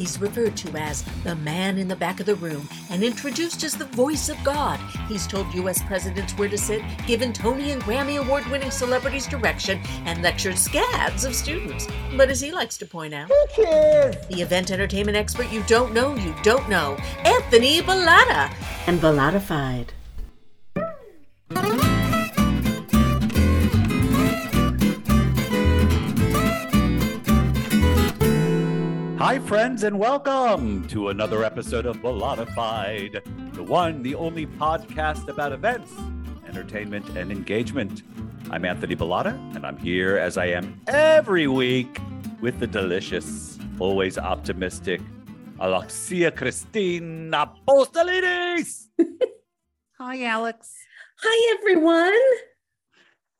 He's referred to as the man in the back of the room and introduced as the voice of God. He's told U.S. presidents where to sit, given Tony and Grammy award winning celebrities direction, and lectured scads of students. But as he likes to point out, the event entertainment expert you don't know, you don't know, Anthony Bollotta. And Bollotta-FIDE. Hi, friends, and welcome to another episode of Bollotta-FIDE, the one, the only podcast about events, entertainment, and engagement. I'm Anthony Bollotta, and I'm here as I am every week with the delicious, always optimistic Alexia Christina Apostolidis. Hi, Alex. Hi, everyone.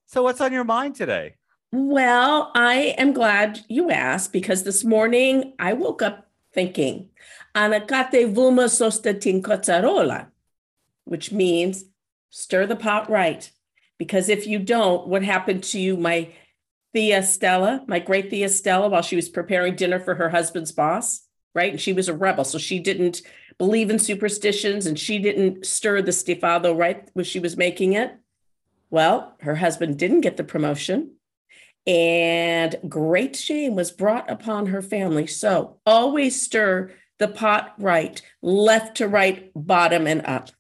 So, what's on your mind today? Well, I am glad you asked because this morning I woke up thinking, Anacate vuma sostatin kotsarola, which means stir the pot right. Because if you don't, what happened to you, my Thea Stella, my great Thea Stella, while she was preparing dinner for her husband's boss, right? And she was a rebel. So she didn't believe in superstitions and she didn't stir the stefado right when she was making it. Well, her husband didn't get the promotion and great shame was brought upon her family. So always stir the pot right, left to right, bottom and up.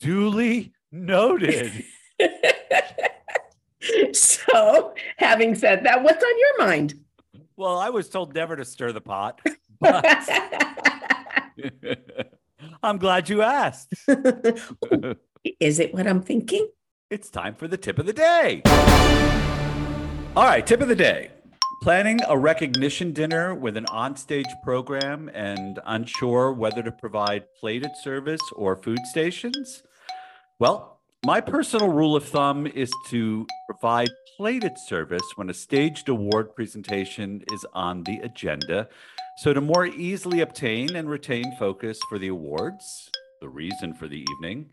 Duly noted. so, having said that, what's on your mind? Well, I was told never to stir the pot, but I'm glad you asked. Is it what I'm thinking? It's time for the tip of the day. All right, tip of the day. Planning a recognition dinner with an onstage program and unsure whether to provide plated service or food stations? Well, my personal rule of thumb is to provide plated service when a staged award presentation is on the agenda. So, to more easily obtain and retain focus for the awards, the reason for the evening,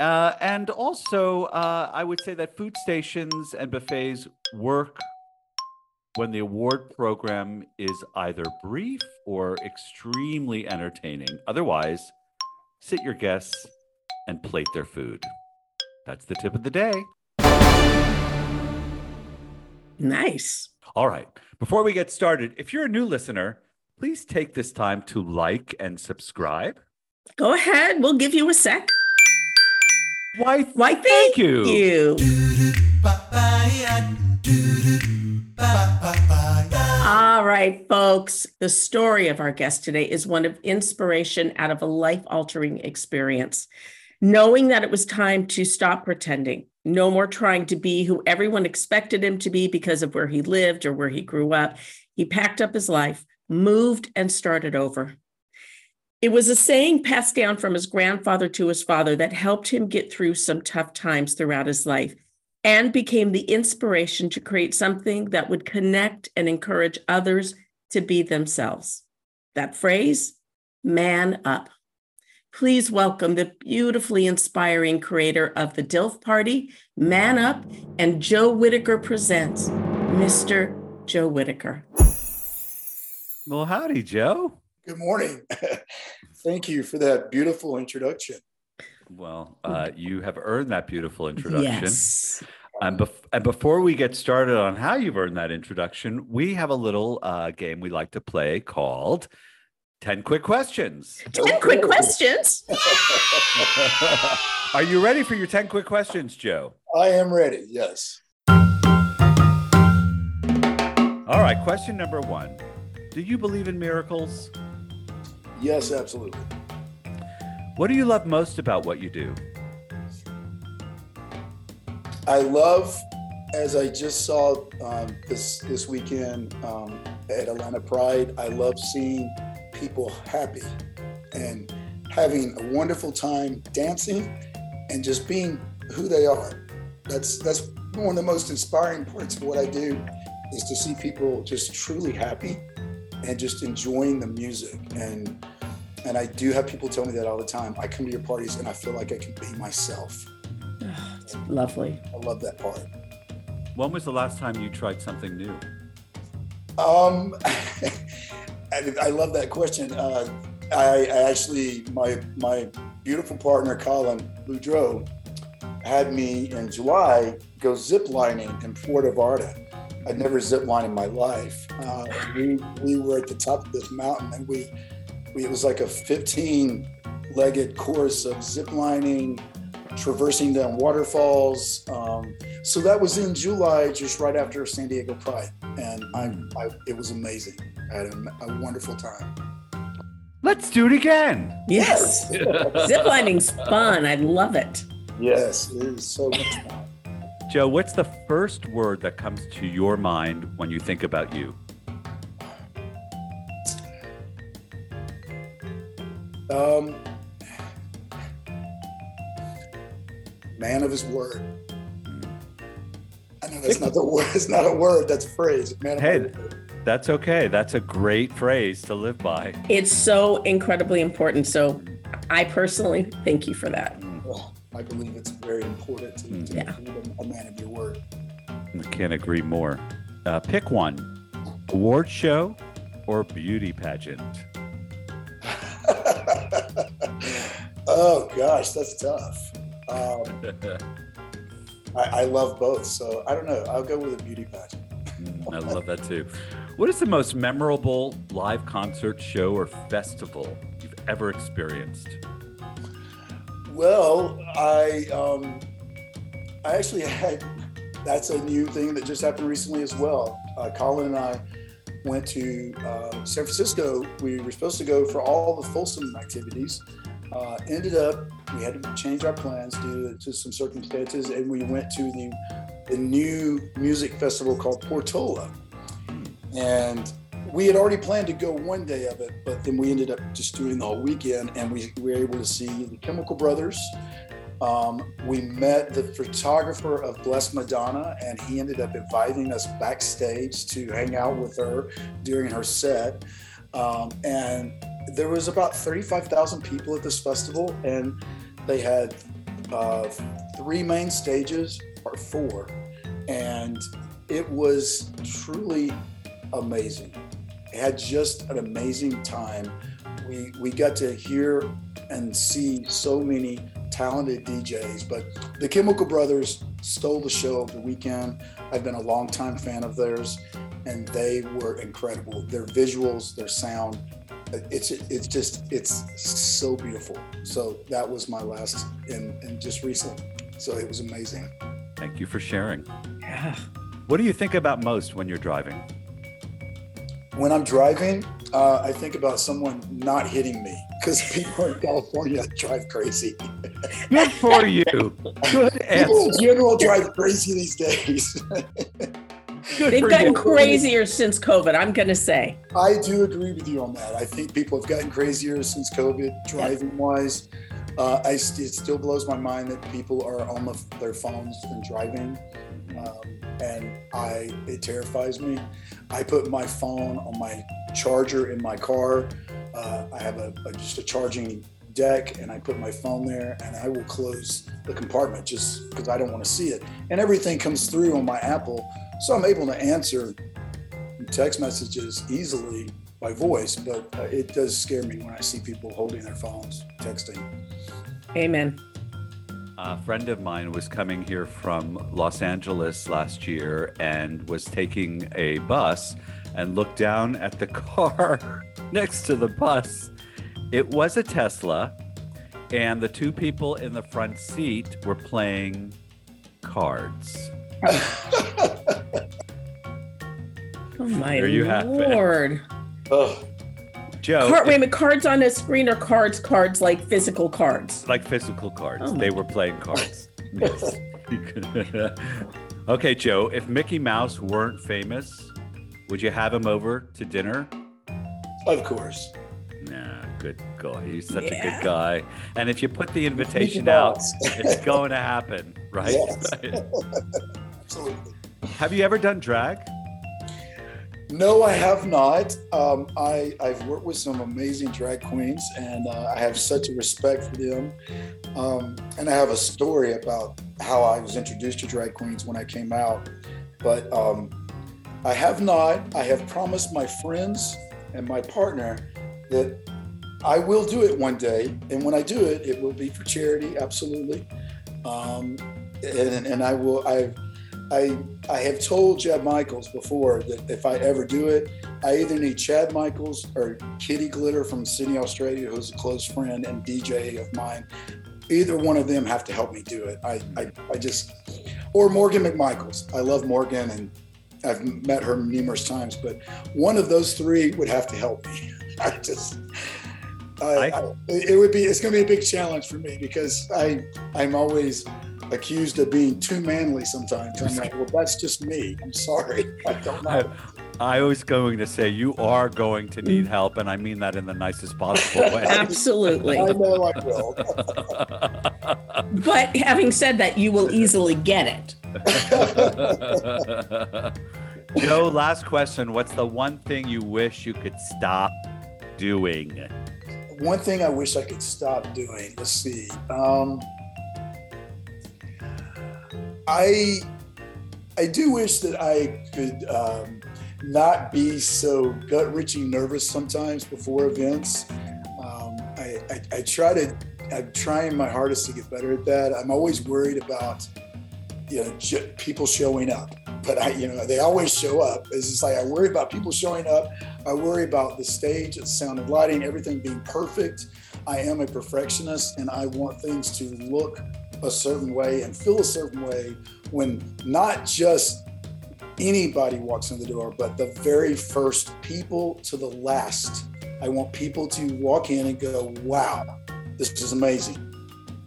uh, and also, uh, I would say that food stations and buffets work when the award program is either brief or extremely entertaining. Otherwise, sit your guests and plate their food. That's the tip of the day. Nice. All right. Before we get started, if you're a new listener, please take this time to like and subscribe. Go ahead. We'll give you a sec. Why? Why? Thank Thank you. you. All right, folks. The story of our guest today is one of inspiration out of a life altering experience. Knowing that it was time to stop pretending, no more trying to be who everyone expected him to be because of where he lived or where he grew up, he packed up his life, moved, and started over. It was a saying passed down from his grandfather to his father that helped him get through some tough times throughout his life and became the inspiration to create something that would connect and encourage others to be themselves. That phrase, man up. Please welcome the beautifully inspiring creator of the DILF Party, Man Upp, and Joe Whitaker presents Mr. Joe Whitaker. Well, howdy, Joe. Good morning. Thank you for that beautiful introduction. Well, uh, you have earned that beautiful introduction. Yes. And, bef- and before we get started on how you've earned that introduction, we have a little uh, game we like to play called 10 Quick Questions. 10 quick questions. Are you ready for your 10 quick questions, Joe? I am ready. Yes. All right, question number one Do you believe in miracles? Yes, absolutely. What do you love most about what you do? I love, as I just saw um, this this weekend um, at Atlanta Pride. I love seeing people happy and having a wonderful time dancing and just being who they are. That's that's one of the most inspiring parts of what I do is to see people just truly happy and just enjoying the music and and I do have people tell me that all the time. I come to your parties and I feel like I can be myself. Oh, it's lovely. I love that part. When was the last time you tried something new? Um, I, I love that question. Uh, I, I actually, my my beautiful partner Colin Boudreau had me in July go zip lining in Puerto Vallarta. I'd never zip lined in my life. Uh, we, we were at the top of this mountain and we, we it was like a 15 legged course of zip lining, traversing down waterfalls. Um, so that was in July, just right after San Diego Pride. And I, I it was amazing. I had a, a wonderful time. Let's do it again. Yes. Ziplining's fun. I love it. Yes, it is so much fun. Joe, what's the first word that comes to your mind when you think about you? Um, man of his word. I know that's not the word. It's not a word. That's a phrase. Man of Hey. That's okay. That's a great phrase to live by. It's so incredibly important. So I personally thank you for that. Well, I believe it's very important to, to Yeah. be a man of your word. I can't agree more. Uh, pick one award show or beauty pageant. oh gosh, that's tough. Um, I, I love both, so I don't know. I'll go with a beauty pageant. Mm, I love that too. What is the most memorable live concert, show, or festival you've ever experienced? Well, I um, I actually had that's a new thing that just happened recently as well. Uh, Colin and I went to uh, San Francisco. We were supposed to go for all the Folsom activities. Uh, ended up we had to change our plans due to some circumstances, and we went to the the new music festival called Portola. And we had already planned to go one day of it, but then we ended up just doing the whole weekend, and we, we were able to see the Chemical Brothers. Um, we met the photographer of Blessed Madonna, and he ended up inviting us backstage to hang out with her during her set. Um, and there was about 35,000 people at this festival, and they had uh, three main stages or four, and it was truly amazing. It had just an amazing time. We we got to hear and see so many talented DJs, but the Chemical Brothers stole the show of the weekend. I've been a longtime fan of theirs, and they were incredible. Their visuals, their sound, it's it's just it's so beautiful. So that was my last and and just recent. So it was amazing. Thank you for sharing. Yeah. What do you think about most when you're driving? When I'm driving, uh, I think about someone not hitting me because people in California drive crazy. Good for you. Good People answer. in general drive crazy these days. Good They've gotten you. crazier since COVID, I'm going to say. I do agree with you on that. I think people have gotten crazier since COVID, driving wise. Uh, I, st- it still blows my mind that people are on the, their phones and driving, um, and I it terrifies me. I put my phone on my charger in my car. Uh, I have a, a just a charging deck, and I put my phone there, and I will close the compartment just because I don't want to see it. And everything comes through on my Apple, so I'm able to answer text messages easily by voice, but uh, it does scare me when I see people holding their phones, texting. Amen. A friend of mine was coming here from Los Angeles last year and was taking a bus and looked down at the car next to the bus. It was a Tesla, and the two people in the front seat were playing cards. Oh, my There you have it. Lord. oh, Joe, Card, wait a minute, cards on a screen or cards, cards like physical cards? like physical cards. Oh they were playing cards. Yes. okay, Joe, if Mickey Mouse weren't famous, would you have him over to dinner? of course. Nah, good guy. He's such a good guy. And if you put the invitation out, it's going to happen, right? Yes. Absolutely. Have you ever done drag? No, I have not. Um, I, I've worked with some amazing drag queens, and uh, I have such a respect for them. Um, and I have a story about how I was introduced to drag queens when I came out. But um, I have not. I have promised my friends and my partner that I will do it one day, and when I do it, it will be for charity, absolutely. Um, and, and I will. I, I, I have told Chad Michaels before that if I ever do it, I either need Chad Michaels or Kitty Glitter from Sydney, Australia, who's a close friend and DJ of mine. Either one of them have to help me do it. I, I, I just, or Morgan McMichaels. I love Morgan and I've met her numerous times, but one of those three would have to help me. I just, I, I, it would be it's going to be a big challenge for me because I I'm always accused of being too manly sometimes. I'm like, well, that's just me. I'm sorry. I don't know. I, I was going to say you are going to need help, and I mean that in the nicest possible way. Absolutely. I know I will. but having said that, you will easily get it. Joe, last question. What's the one thing you wish you could stop doing? one thing I wish I could stop doing. Let's see. Um, I I do wish that I could um, not be so gut wrenching nervous sometimes before events. Um, I, I, I try to. I'm trying my hardest to get better at that. I'm always worried about you know people showing up but I, you know, they always show up. It's just like I worry about people showing up. I worry about the stage, the sound and lighting, everything being perfect. I am a perfectionist and I want things to look a certain way and feel a certain way when not just anybody walks in the door, but the very first people to the last. I want people to walk in and go, wow, this is amazing.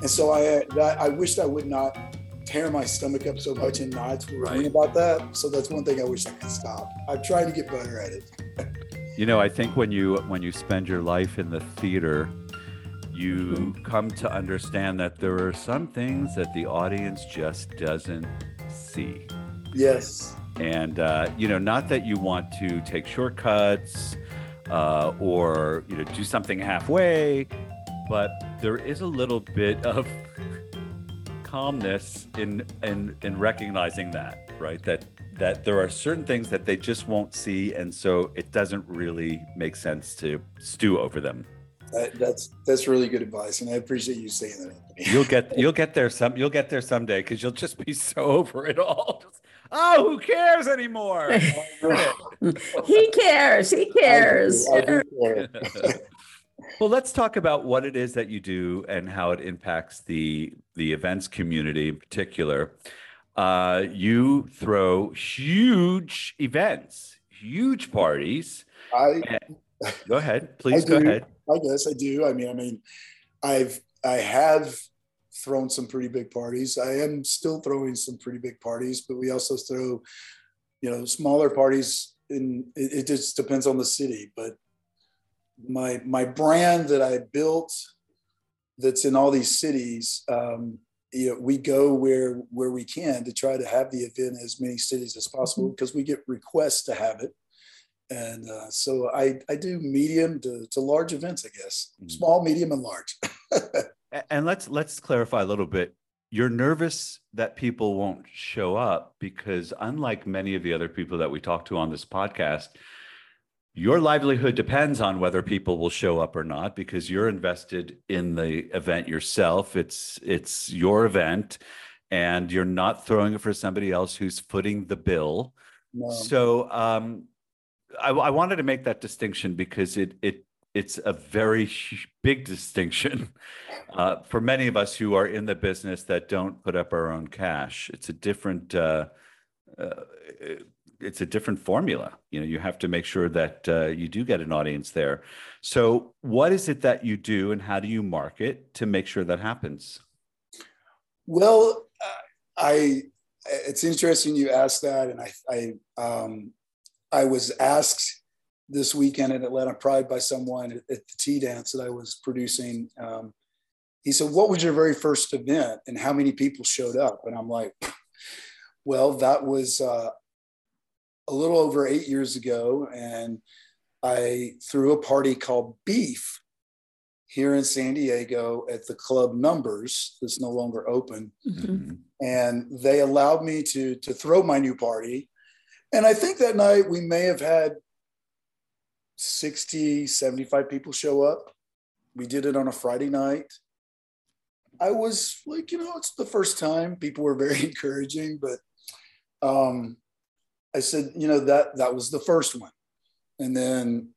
And so I, that, I wished I would not tear my stomach up so much in knots right. about that. So that's one thing I wish I could stop. I'm trying to get better at it. you know, I think when you when you spend your life in the theater, you come to understand that there are some things that the audience just doesn't see. Yes. And uh, you know, not that you want to take shortcuts uh, or you know do something halfway, but there is a little bit of calmness in in in recognizing that, right? That that there are certain things that they just won't see, and so it doesn't really make sense to stew over them. That's that's really good advice, and I appreciate you saying that. you'll get you'll get there some you'll get there someday because you'll just be so over it all. Just, oh, who cares anymore? he cares. He cares. I do, I do well, let's talk about what it is that you do and how it impacts the the events community in particular. Uh, you throw huge events, huge parties. I and, go ahead, please go ahead. I guess I do. I mean, I mean, I've I have thrown some pretty big parties. I am still throwing some pretty big parties, but we also throw, you know, smaller parties. In it, it just depends on the city, but my my brand that I built that's in all these cities. Um, you know, we go where where we can to try to have the event in as many cities as possible mm-hmm. because we get requests to have it. And uh, so I, I do medium to, to large events, I guess, mm-hmm. small, medium, and large. and let's let's clarify a little bit. You're nervous that people won't show up because, unlike many of the other people that we talk to on this podcast, your livelihood depends on whether people will show up or not because you're invested in the event yourself it's it's your event and you're not throwing it for somebody else who's footing the bill no. so um, I, I, wanted to make that distinction because it it it's a very big distinction uh, for many of us who are in the business that don't put up our own cash it's a different uh, uh, it's a different formula. You know, you have to make sure that uh, you do get an audience there. So, what is it that you do, and how do you market to make sure that happens? Well, I it's interesting you asked that, and I I um, I was asked this weekend at Atlanta Pride by someone at, the tea dance that I was producing. Um, he said, "What was your very first event, and how many people showed up?" And I'm like. Well, that was uh, a little over eight years ago, and I threw a party called Beef here in San Diego at the club Numbers that's no longer open. Mm-hmm. And they allowed me to, to throw my new party. And I think that night we may have had 60, 75 people show up. We did it on a Friday night. I was like, you know, it's the first time. People were very encouraging, but um, I said, you know, that that was the first one. And then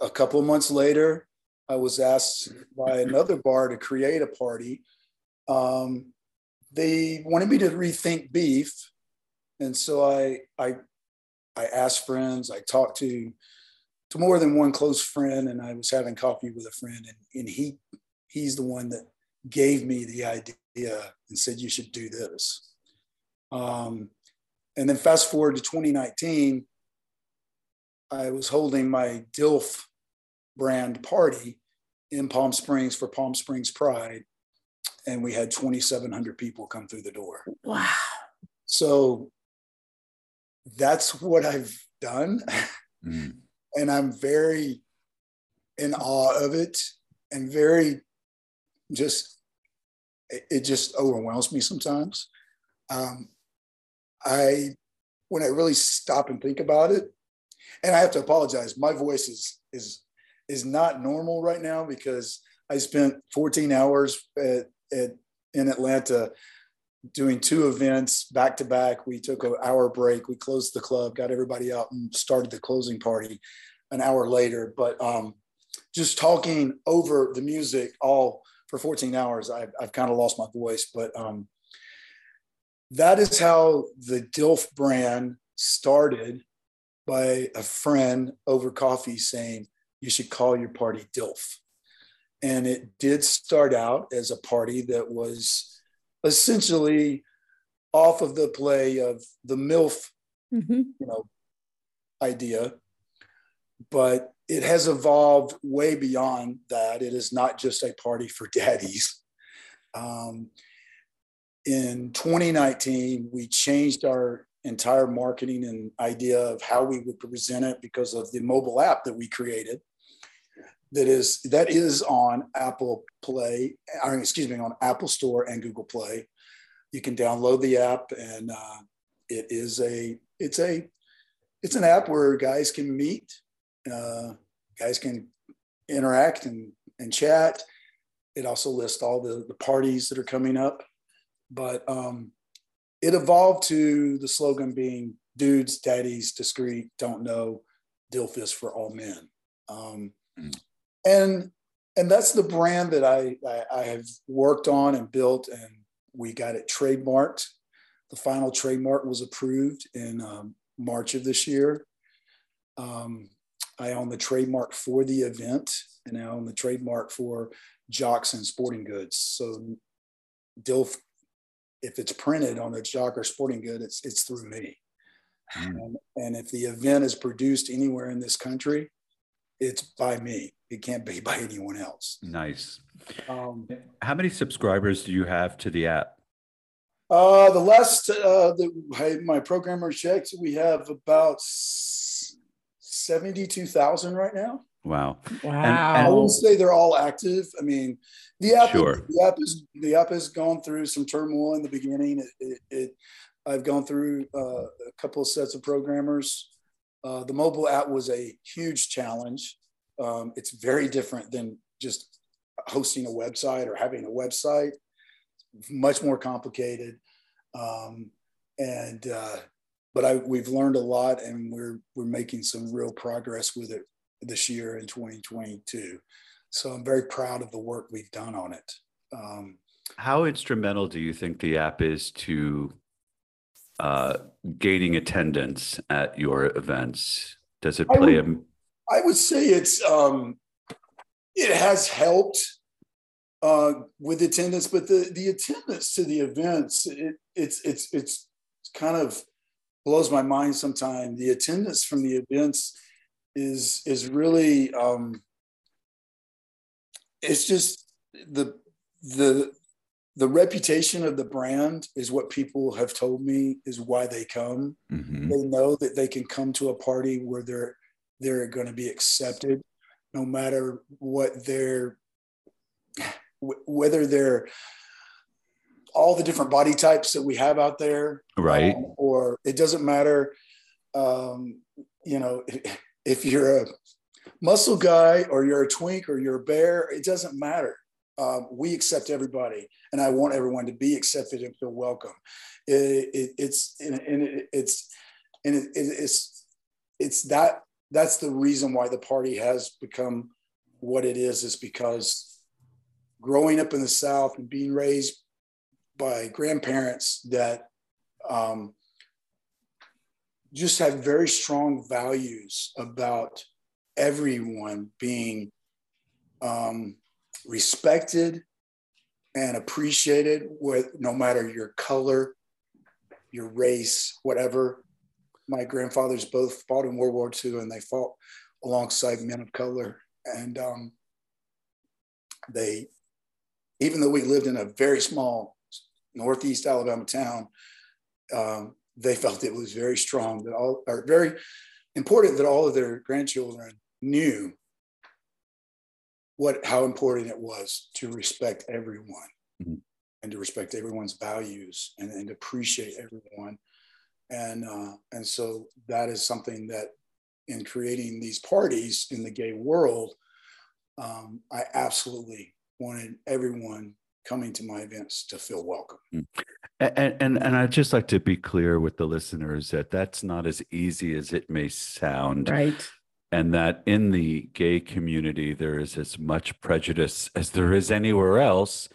a couple months later, I was asked by another bar to create a party. Um, they wanted me to rethink beef, and so I I I asked friends. I talked to to more than one close friend, and I was having coffee with a friend, and, and he he's the one that gave me the idea and said you should do this. Um, and then fast forward to 2019, I was holding my DILF brand party in Palm Springs for Palm Springs Pride, and we had 2,700 people come through the door. Wow. So that's what I've done. Mm. and I'm very in awe of it and very just, it just overwhelms me sometimes. Um, I, when I really stop and think about it, and I have to apologize, my voice is, is, is not normal right now because I spent 14 hours at, at in Atlanta doing two events back to back. We took an hour break. We closed the club, got everybody out, and started the closing party an hour later. But um, just talking over the music all for 14 hours, I've, I've kind of lost my voice. But um, that is how the DILF brand started by a friend over coffee saying, you should call your party DILF. And it did start out as a party that was essentially off of the play of the MILF, Mm-hmm. you know, idea. But it has evolved way beyond that. It is not just a party for daddies. Um, in 2019, we changed our entire marketing and idea of how we would present it because of the mobile app that we created that is that is on Apple Play, or excuse me, on Apple Store and Google Play. You can download the app, and uh, it is a it's a it's an app where guys can meet, uh, guys can interact and and chat. It also lists all the the parties that are coming up, but um, it evolved to the slogan being "Dudes, Daddies, Discreet, Don't Know, Dilfist for All Men." Um, Mm. And and that's the brand that I, I I have worked on and built, and we got it trademarked. The final trademark was approved in um, March of this year. Um, I own the trademark for the event, and I own the trademark for Jocks and Sporting Goods. So, DILF, if it's printed on a Jock or Sporting Good, it's it's through me. Mm. And, and if the event is produced anywhere in this country, it's by me. It can't be by anyone else. Nice. Um, How many subscribers do you have to the app? uh, the last uh, that my programmer checked, we have about s- seventy-two thousand right now. Wow. Wow. I Wow. wouldn't say they're all active. I mean, the app, Sure. the app is the app has gone through some turmoil in the beginning. It, it, it I've gone through uh, a couple of sets of programmers. Uh, the mobile app was a huge challenge. Um, it's very different than just hosting a website or having a website. Much more complicated, um, and uh, but I we've learned a lot, and we're we're making some real progress with it this year in 2022. So I'm very proud of the work we've done on it. Um, How instrumental do you think the app is to uh, gaining attendance at your events? Does it I play a I would say it's um, it has helped uh, with attendance, but the the attendance to the events it, it's it's it's kind of blows my mind sometimes. The attendance from the events is is really um, it's just the the the reputation of the brand is what people have told me is why they come Mhm. they know that they can come to a party where they're they're going to be accepted no matter what their wh- whether they're all the different body types that we have out there right? um, or it doesn't matter um, you know if, if you're a muscle guy or you're a twink or you're a bear, it doesn't matter. Um, we accept everybody, and I want everyone to be accepted and feel welcome. It, it, it's and it, it's and it's it's that that's the reason why the party has become what it is. Is because growing up in the South and being raised by grandparents that um, just had very strong values about everyone being um, respected and appreciated with no matter your color, your race, whatever. My grandfathers both fought in World War II and they fought alongside men of color. And um, they, even though we lived in a very small Northeast Alabama town, um, they felt it was very strong that all, or very important that all of their grandchildren knew what how important it was to respect everyone mm-hmm. and to respect everyone's values and, and appreciate everyone and uh, and so that is something that in creating these parties in the gay world um, i absolutely wanted everyone coming to my events to feel welcome mm. and, and and i'd just like to be clear with the listeners that that's not as easy as it may sound right and that in the gay community there is as much prejudice as there is anywhere else.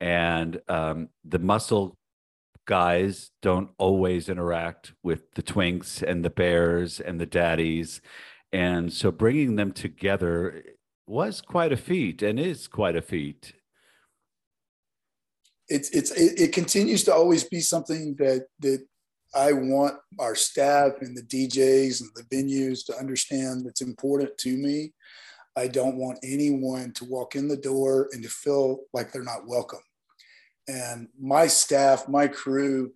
And um, the muscle guys don't always interact with the twinks and the bears and the daddies. And so bringing them together was quite a feat and is quite a feat. It's it's it, it continues to always be something that that I want our staff and the DJs and the venues to understand that's important to me. I don't want anyone to walk in the door and to feel like they're not welcome. And my staff, my crew,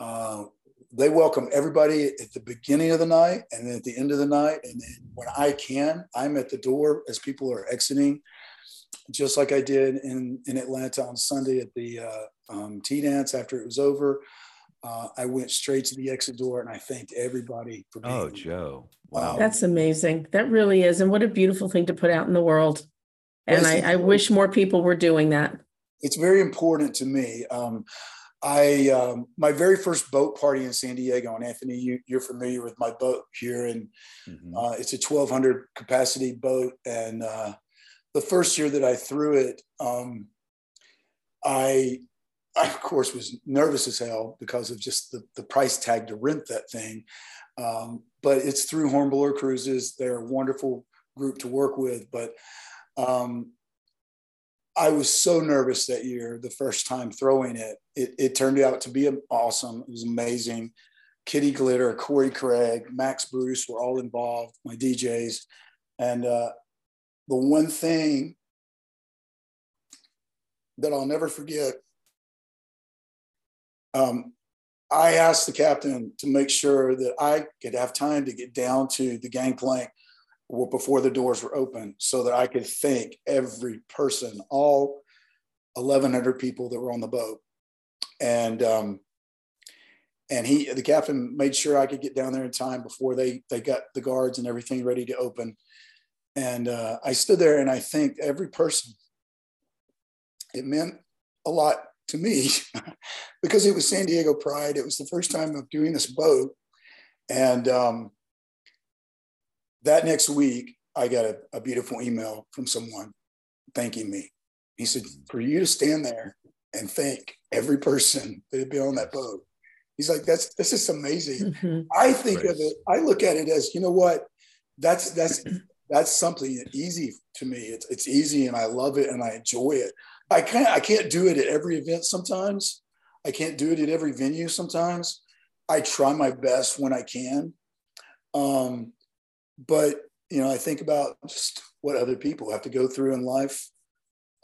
uh, they welcome everybody at the beginning of the night and then at the end of the night. And when I can, I'm at the door as people are exiting, just like I did in, in Atlanta on Sunday at the uh, um, tea dance after it was over uh, I went straight to the exit door and I thanked everybody for being. Oh, Joe. Wow. That's amazing. That really is. And what a beautiful thing to put out in the world. And I, I, wish more people were doing that. It's very important to me. Um, I um, my very first boat party in San Diego, and Anthony, you, are familiar with my boat here, and mm-hmm. uh, it's a 1,200 capacity boat. And uh, the first year that I threw it, um, I I, of course, was nervous as hell because of just the, the price tag to rent that thing. Um, but it's through Hornblower Cruises. They're a wonderful group to work with. But um, I was so nervous that year, the first time throwing it. It, it turned out to be awesome. It was amazing. Kitty Glitter, Corey Craig, Max Bruce were all involved, my DJs. And uh, the one thing that I'll never forget um, I asked the captain to make sure that I could have time to get down to the gangplank before the doors were open so that I could thank every person, all 1,100 people that were on the boat. And, um, and he, the captain made sure I could get down there in time before they, they got the guards and everything ready to open. And uh, I stood there and I thanked every person. It meant a lot to me because it was San Diego Pride. It was the first time of doing this boat. And um, that next week, I got a, a beautiful email from someone thanking me. He said, For you to stand there and thank every person that had been on that boat. He's like, that's this is amazing. Mm-hmm. I think of it, I look at it as, you know what? That's that's that's something easy to me. It's it's easy and I love it and I enjoy it. I can't I can't do it at every event sometimes. I can't do it at every venue sometimes. I try my best when I can. Um, but you know, I think about just what other people have to go through in life.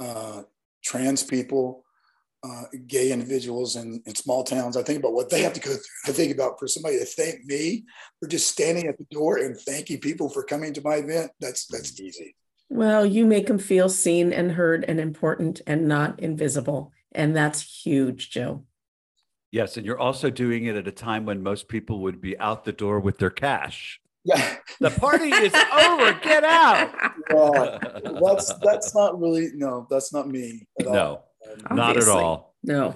Uh, trans people, uh, gay individuals in, in small towns. I think about what they have to go through. I think about for somebody to thank me for just standing at the door and thanking people for coming to my event. That's that's easy. Well, you make them feel seen and heard and important and not invisible. And that's huge, Joe. Yes. And you're also doing it at a time when most people would be out the door with their cash. Yeah, The party is over. Get out. well, that's that's not really no, that's not me at all. No, Um, not at all. No.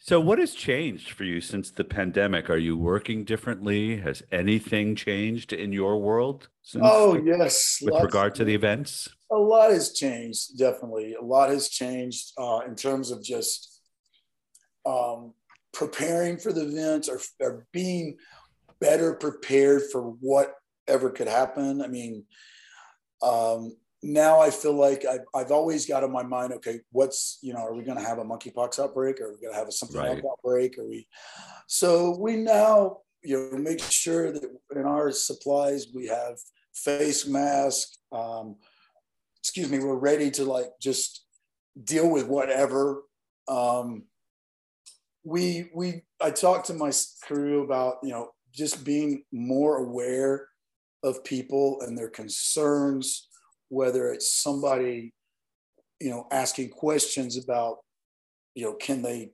So, what has changed for you since the pandemic? Are you working differently? Has anything changed in your world since, Oh yes, with lots- regard to the events? a lot has changed. Definitely, a lot has changed uh, in terms of just um, preparing for the events or, or being better prepared for whatever could happen. I mean, um, now I feel like I've, I've always got in my mind, okay, what's, you know, are we going to have a monkeypox outbreak? Or are we going to have a something Right. else outbreak? Are we, so we now, you know, make sure that in our supplies, we have face mask, um, excuse me, we're ready to like just deal with whatever. Um, we we I talked to my crew about you know just being more aware of people and their concerns, whether it's somebody you know asking questions about you know can they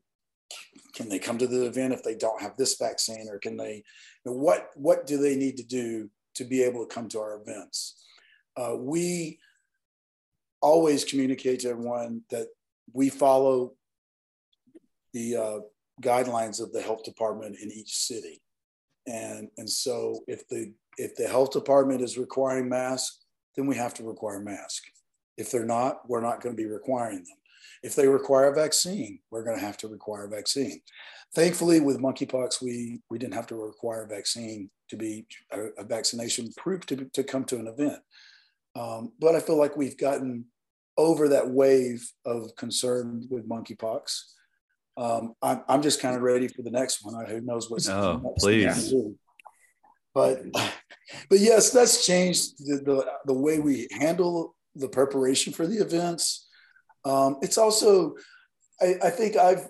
can they come to the event if they don't have this vaccine or can they you know, what what do they need to do to be able to come to our events? Uh, we always communicate to everyone that we follow the uh, guidelines of the health department in each city. And and so if the if the health department is requiring masks then we have to require masks if they're not we're not going to be requiring them. If they require a vaccine we're going to have to require a vaccine. Thankfully with monkeypox we we didn't have to require a vaccine to be a, a vaccination proof to, to come to an event. Um, but i feel like we've gotten over that wave of concern with monkeypox. Um, I'm, I'm just kind of ready for the next one. I, who knows what's Oh, next please. But but yes, that's changed the, the the way we handle the preparation for the events. Um, it's also, I, I think I've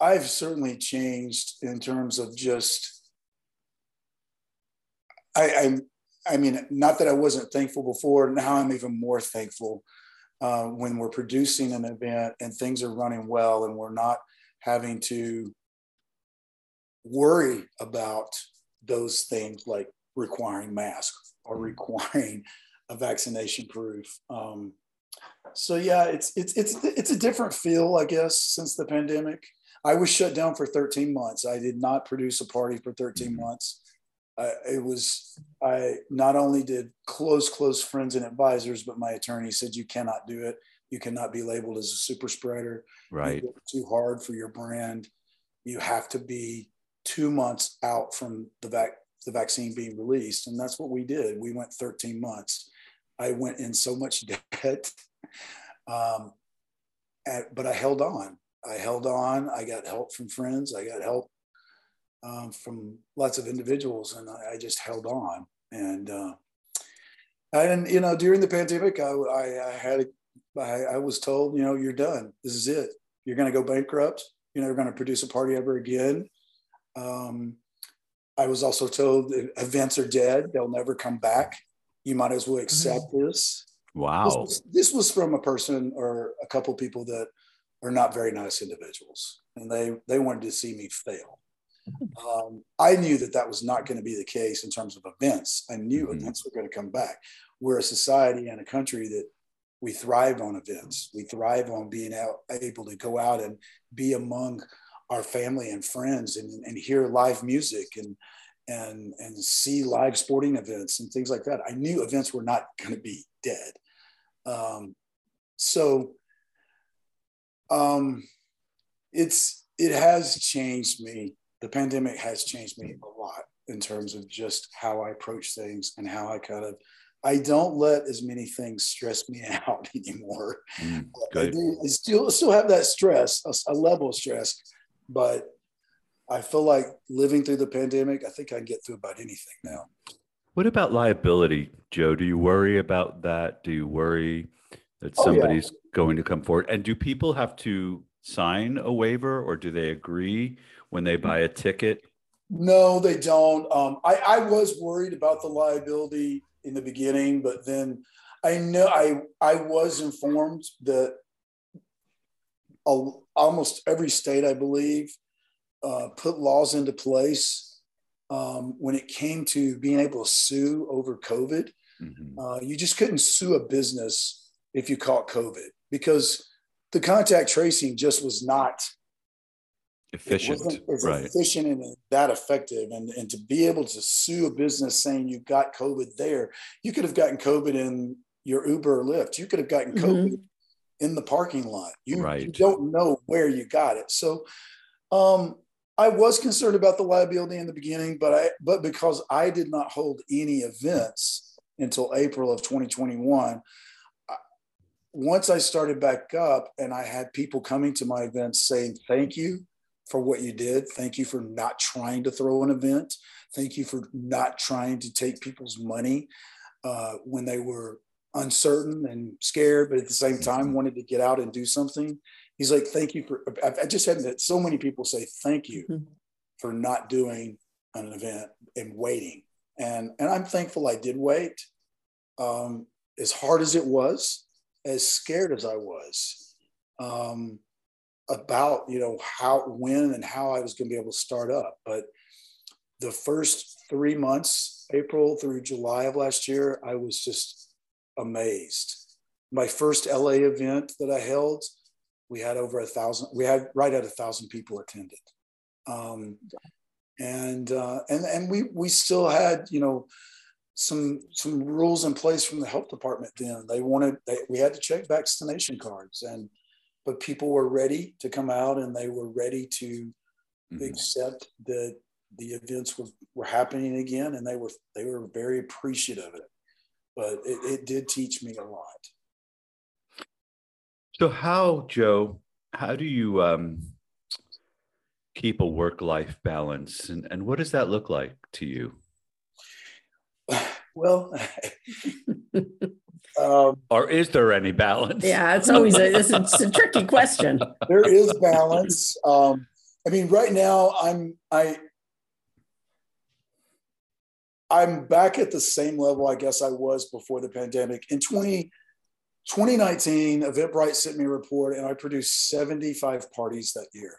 I've certainly changed in terms of just I, I'm I mean, not that I wasn't thankful before. Now I'm even more thankful uh, when we're producing an event and things are running well and we're not having to worry about those things like requiring masks or requiring a vaccination proof. Um, so yeah, it's it's it's it's a different feel, I guess, since the pandemic. I was shut down for 13 months. I did not produce a party for 13 months. Uh, it was I not only did close close friends and advisors, but my attorney said you cannot do it. You cannot be labeled as a super spreader Right. too hard for your brand. You have to be two months out from the vac the vaccine being released, and that's what we did. We went 13 months. I went in so much debt, um, and, but I held on. I held on. I got help from friends. I got help um, from lots of individuals, and I, I just held on. And uh, and you know, during the pandemic, I, I, I had was told, you know, you're done. This is it you're going to go bankrupt. You're never going to produce a party ever again. Um, I was also told that events are dead; they'll never come back. You might as well accept this. This Wow. was, this was from a person or a couple people that are not very nice individuals, and they they wanted to see me fail. Um, I knew that that was not going to be the case in terms of events. I knew Mhm. events were going to come back. We're a society and a country that we thrive on events. We thrive on being out, able to go out and be among our family and friends and, and hear live music and and and see live sporting events and things like that. I knew events were not going to be dead. Um, so um, it's it has changed me. The pandemic has changed me a lot in terms of just how I approach things and how I kind of I don't let as many things stress me out anymore. Mm, I, good. do, I still still have that stress, a, a level of stress, but I feel like living through the pandemic, I think I can get through about anything now. What about liability, Joe? Do you worry about that? Do you worry that Oh, yeah. somebody's going to come forward? And do people have to sign a waiver or do they agree when they buy a ticket? No, they don't. Um, I, I was worried about the liability in the beginning, but then I know I I was informed that al- almost every state, I believe, uh, put laws into place um, when it came to being able to sue over COVID. Mhm. Uh, you just couldn't sue a business if you caught COVID because the contact tracing just was not it Efficient, wasn't as right? efficient and that effective. And, and to be able to sue a business saying you got COVID there, you could have gotten COVID in your Uber or Lyft. You could have gotten Mhm. COVID in the parking lot. You, you don't know where you got it. So um, I was concerned about the liability in the beginning, but I but because I did not hold any events until April of 2021, I- once I started back up and I had people coming to my events saying thank you for what you did, thank you for not trying to throw an event, thank you for not trying to take people's money uh, when they were uncertain and scared, but at the same time wanted to get out and do something. He's like, thank you for. I just had so many people say thank you Mhm. for not doing an event and waiting, and and I'm thankful I did wait. Um, as hard as it was, as scared as I was um, about you know how when and how I was going to be able to start up, but the first three months, April through July of last year, I was just amazed. My first LA event that I held, we had over a thousand. We had right at a thousand people attended, um, and uh, and and we we still had you know some some rules in place from the health department. Then they wanted they, we had to check vaccination cards, and but people were ready to come out and they were ready to Mhm. accept that the events were, were happening again and they were they were very appreciative of it but it, it did teach me a lot So how, Joe, how do you um, keep a work-life balance, and and what does that look like to you? well um, Or is there any balance? Yeah, it's always a, it's, a- it's a tricky question. there is balance um, i mean right now i'm i i'm back at the same level i guess i was before the pandemic in 20 2019 eventbrite sent me a report and i produced 75 parties that year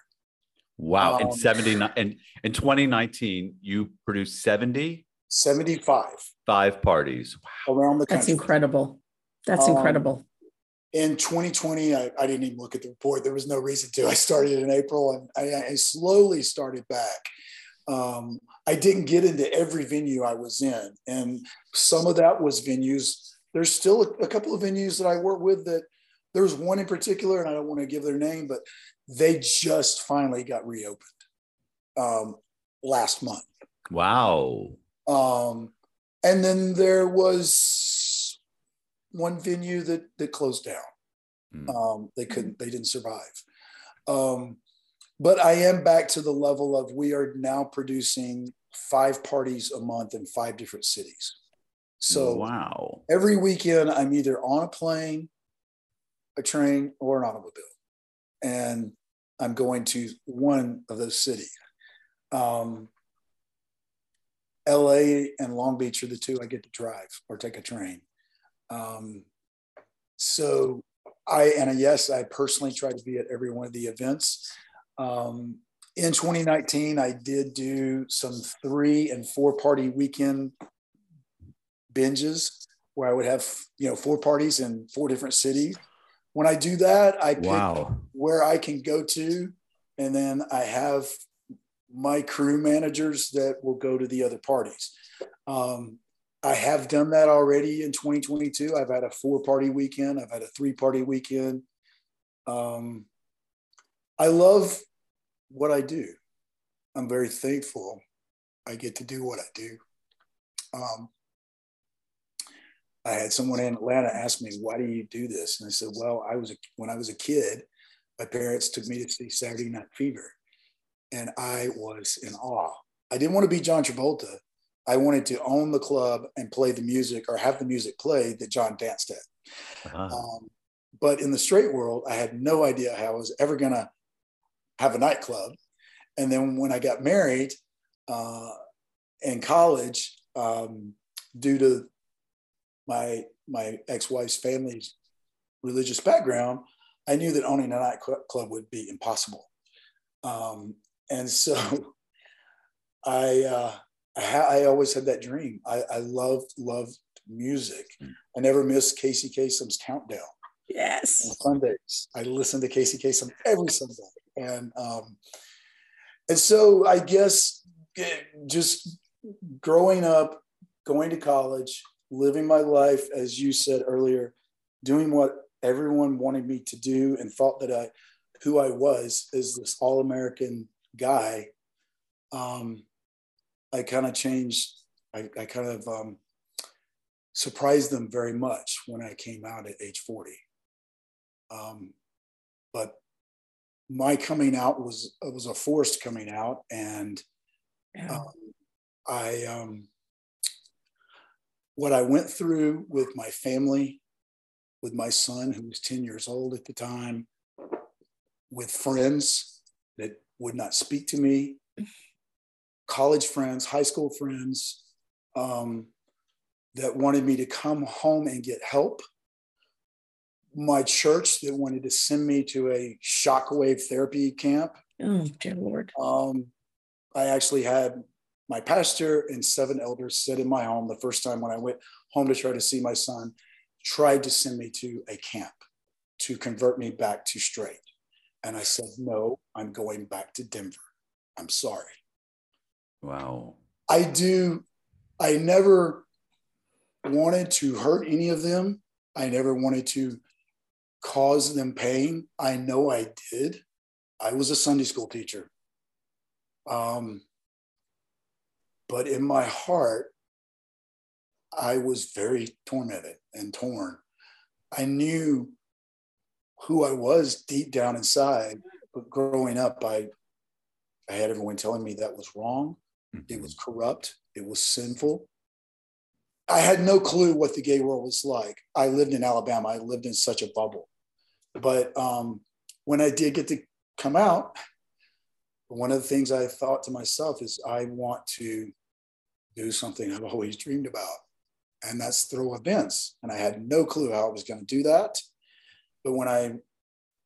Wow. In Um, 79 in, in 2019, you produced 75 75 parties. Wow. around the country. That's incredible. That's Um, incredible. In 2020, I, I didn't even look at the report. There was no reason to. I started in April and I, I slowly started back. Um, I didn't get into every venue I was in. And some of that was venues. There's still a, a couple of venues that I work with that there's one in particular, and I don't want to give their name, but they just finally got reopened um, last month. Wow. Um, and then there was one venue that that closed down. Hmm. Um, they couldn't, they didn't survive. Um, but I am back to the level of we are now producing five parties a month in five different cities. So wow. every weekend I'm either on a plane, a train, or an automobile, and I'm going to one of those cities. Um, LA and Long Beach are the two I get to drive or take a train. Um, so I and yes, I personally try to be at every one of the events. Um, in 2019, I did do some three and four party weekend binges where I would have you know four parties in four different cities. When I do that, I pick Wow. where I can go to, and then I have my crew managers that will go to the other parties. Um, I have done that already in 2022. I've had a four party weekend, I've had a three party weekend. Um, I love what I do. I'm very thankful I get to do what I do. Um, I had someone in Atlanta ask me, "Why do you do this?" And I said, "Well, I was a, when I was a kid, my parents took me to see Saturday Night Fever, and I was in awe. I didn't want to be John Travolta. I wanted to own the club and play the music or have the music played that John danced at. Ah. Um, but in the straight world, I had no idea how I was ever going to have a nightclub. And then when I got married uh, in college, um, due to my my ex-wife's family's religious background, I knew that owning a nightclub would be impossible. Um, and so I uh, I, I always had that dream. I, I loved, loved music. I never missed Casey Kasem's countdown on Yes. Sundays. I listened to Casey Kasem every Sunday. And, um, and so I guess eh, just growing up, going to college, living my life, as you said earlier, doing what everyone wanted me to do and thought that I, who I was is this all American guy. Um, I kind of changed, I, I kind of um, surprised them very much when I came out at age 40. Um, but my coming out was, it was a forced coming out and Yeah. um, I, um, what I went through with my family, with my son, who was 10 years old at the time, with friends that would not speak to me, college friends, high school friends um, that wanted me to come home and get help. My church that wanted to send me to a shockwave therapy camp Oh, dear Lord. um, I actually had my pastor and seven elders sit in my home the first time when I went home to try to see my son, tried to send me to a camp to convert me back to straight. And I said, no, I'm going back to Denver. I'm sorry. Wow. I do, I never wanted to hurt any of them. I never wanted to cause them pain. I know I did. I was a Sunday school teacher. Um, but in my heart, I was very tormented and torn. I knew who I was deep down inside, but growing up, I, I had everyone telling me that was wrong. It was corrupt. It was sinful. I had no clue what the gay world was like. I lived in Alabama. I lived in such a bubble. But um, when I did get to come out, one of the things I thought to myself is, I want to do something I've always dreamed about, and that's throw events. And I had no clue how I was going to do that. But when I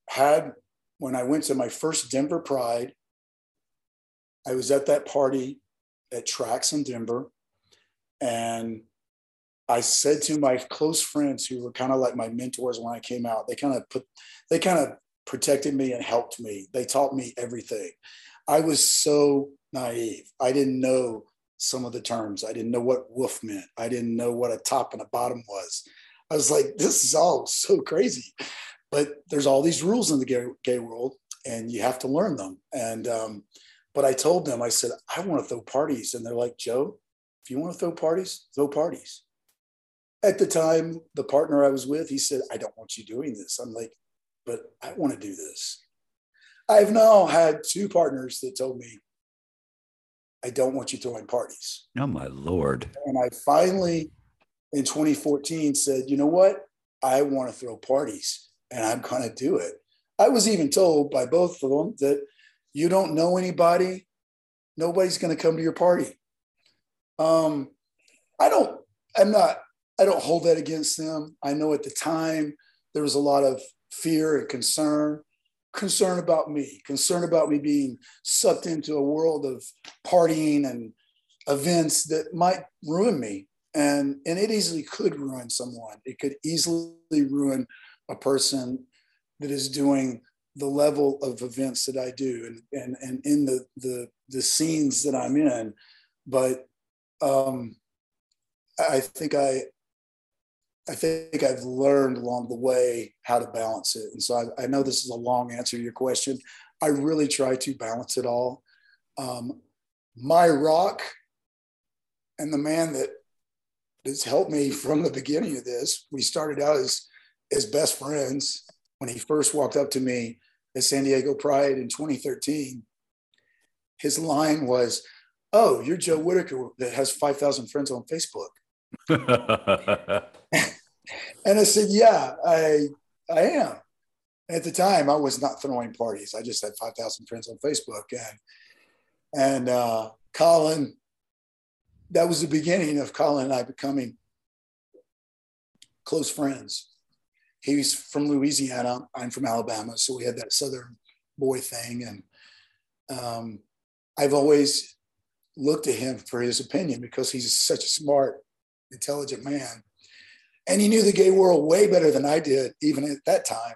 had, when I went to my first Denver Pride, I was at that party at Tracks in Denver. And I said to my close friends who were kind of like my mentors when I came out, they kind of put, they kind of protected me and helped me. They taught me everything. I was so naive. I didn't know some of the terms. I didn't know what wolf meant. I didn't know what a top and a bottom was. I was like, this is all so crazy. But there's all these rules in the gay, gay world, and you have to learn them. And um, but I told them, I said, I want to throw parties. And they're like, Joe, if you want to throw parties, throw parties. At the time, the partner I was with, he said, I don't want you doing this. I'm like, but I want to do this. I've now had two partners that told me, I don't want you throwing parties. Oh my lord. And I finally, in 2014, said, you know what? I want to throw parties and I'm going to do it. I was even told by both of them that you don't know anybody, nobody's going to come to your party. Um, I don't, I'm not, I don't hold that against them. I know at the time there was a lot of fear and concern, concern about me, concern about me being sucked into a world of partying and events that might ruin me. And, and it easily could ruin someone. It could easily ruin a person that is doing the level of events that I do and and and in the the the scenes that I'm in. But um, I think I I think I've learned along the way how to balance it. And so I, I know this is a long answer to your question. I really try to balance it all. Um, my rock and the man that has helped me from the beginning of this, we started out as as best friends when he first walked up to me at San Diego Pride in 2013, his line was, Oh, you're Joe Whitaker that has 5,000 friends on Facebook. and I said, Yeah, I, I am. At the time, I was not throwing parties. I just had 5,000 friends on Facebook. And, and uh, Colin, that was the beginning of Colin and I becoming close friends he's from Louisiana. I'm from Alabama, so we had that Southern boy thing, and um, I've always looked to him for his opinion because he's such a smart, intelligent man. And he knew the gay world way better than I did, even at that time.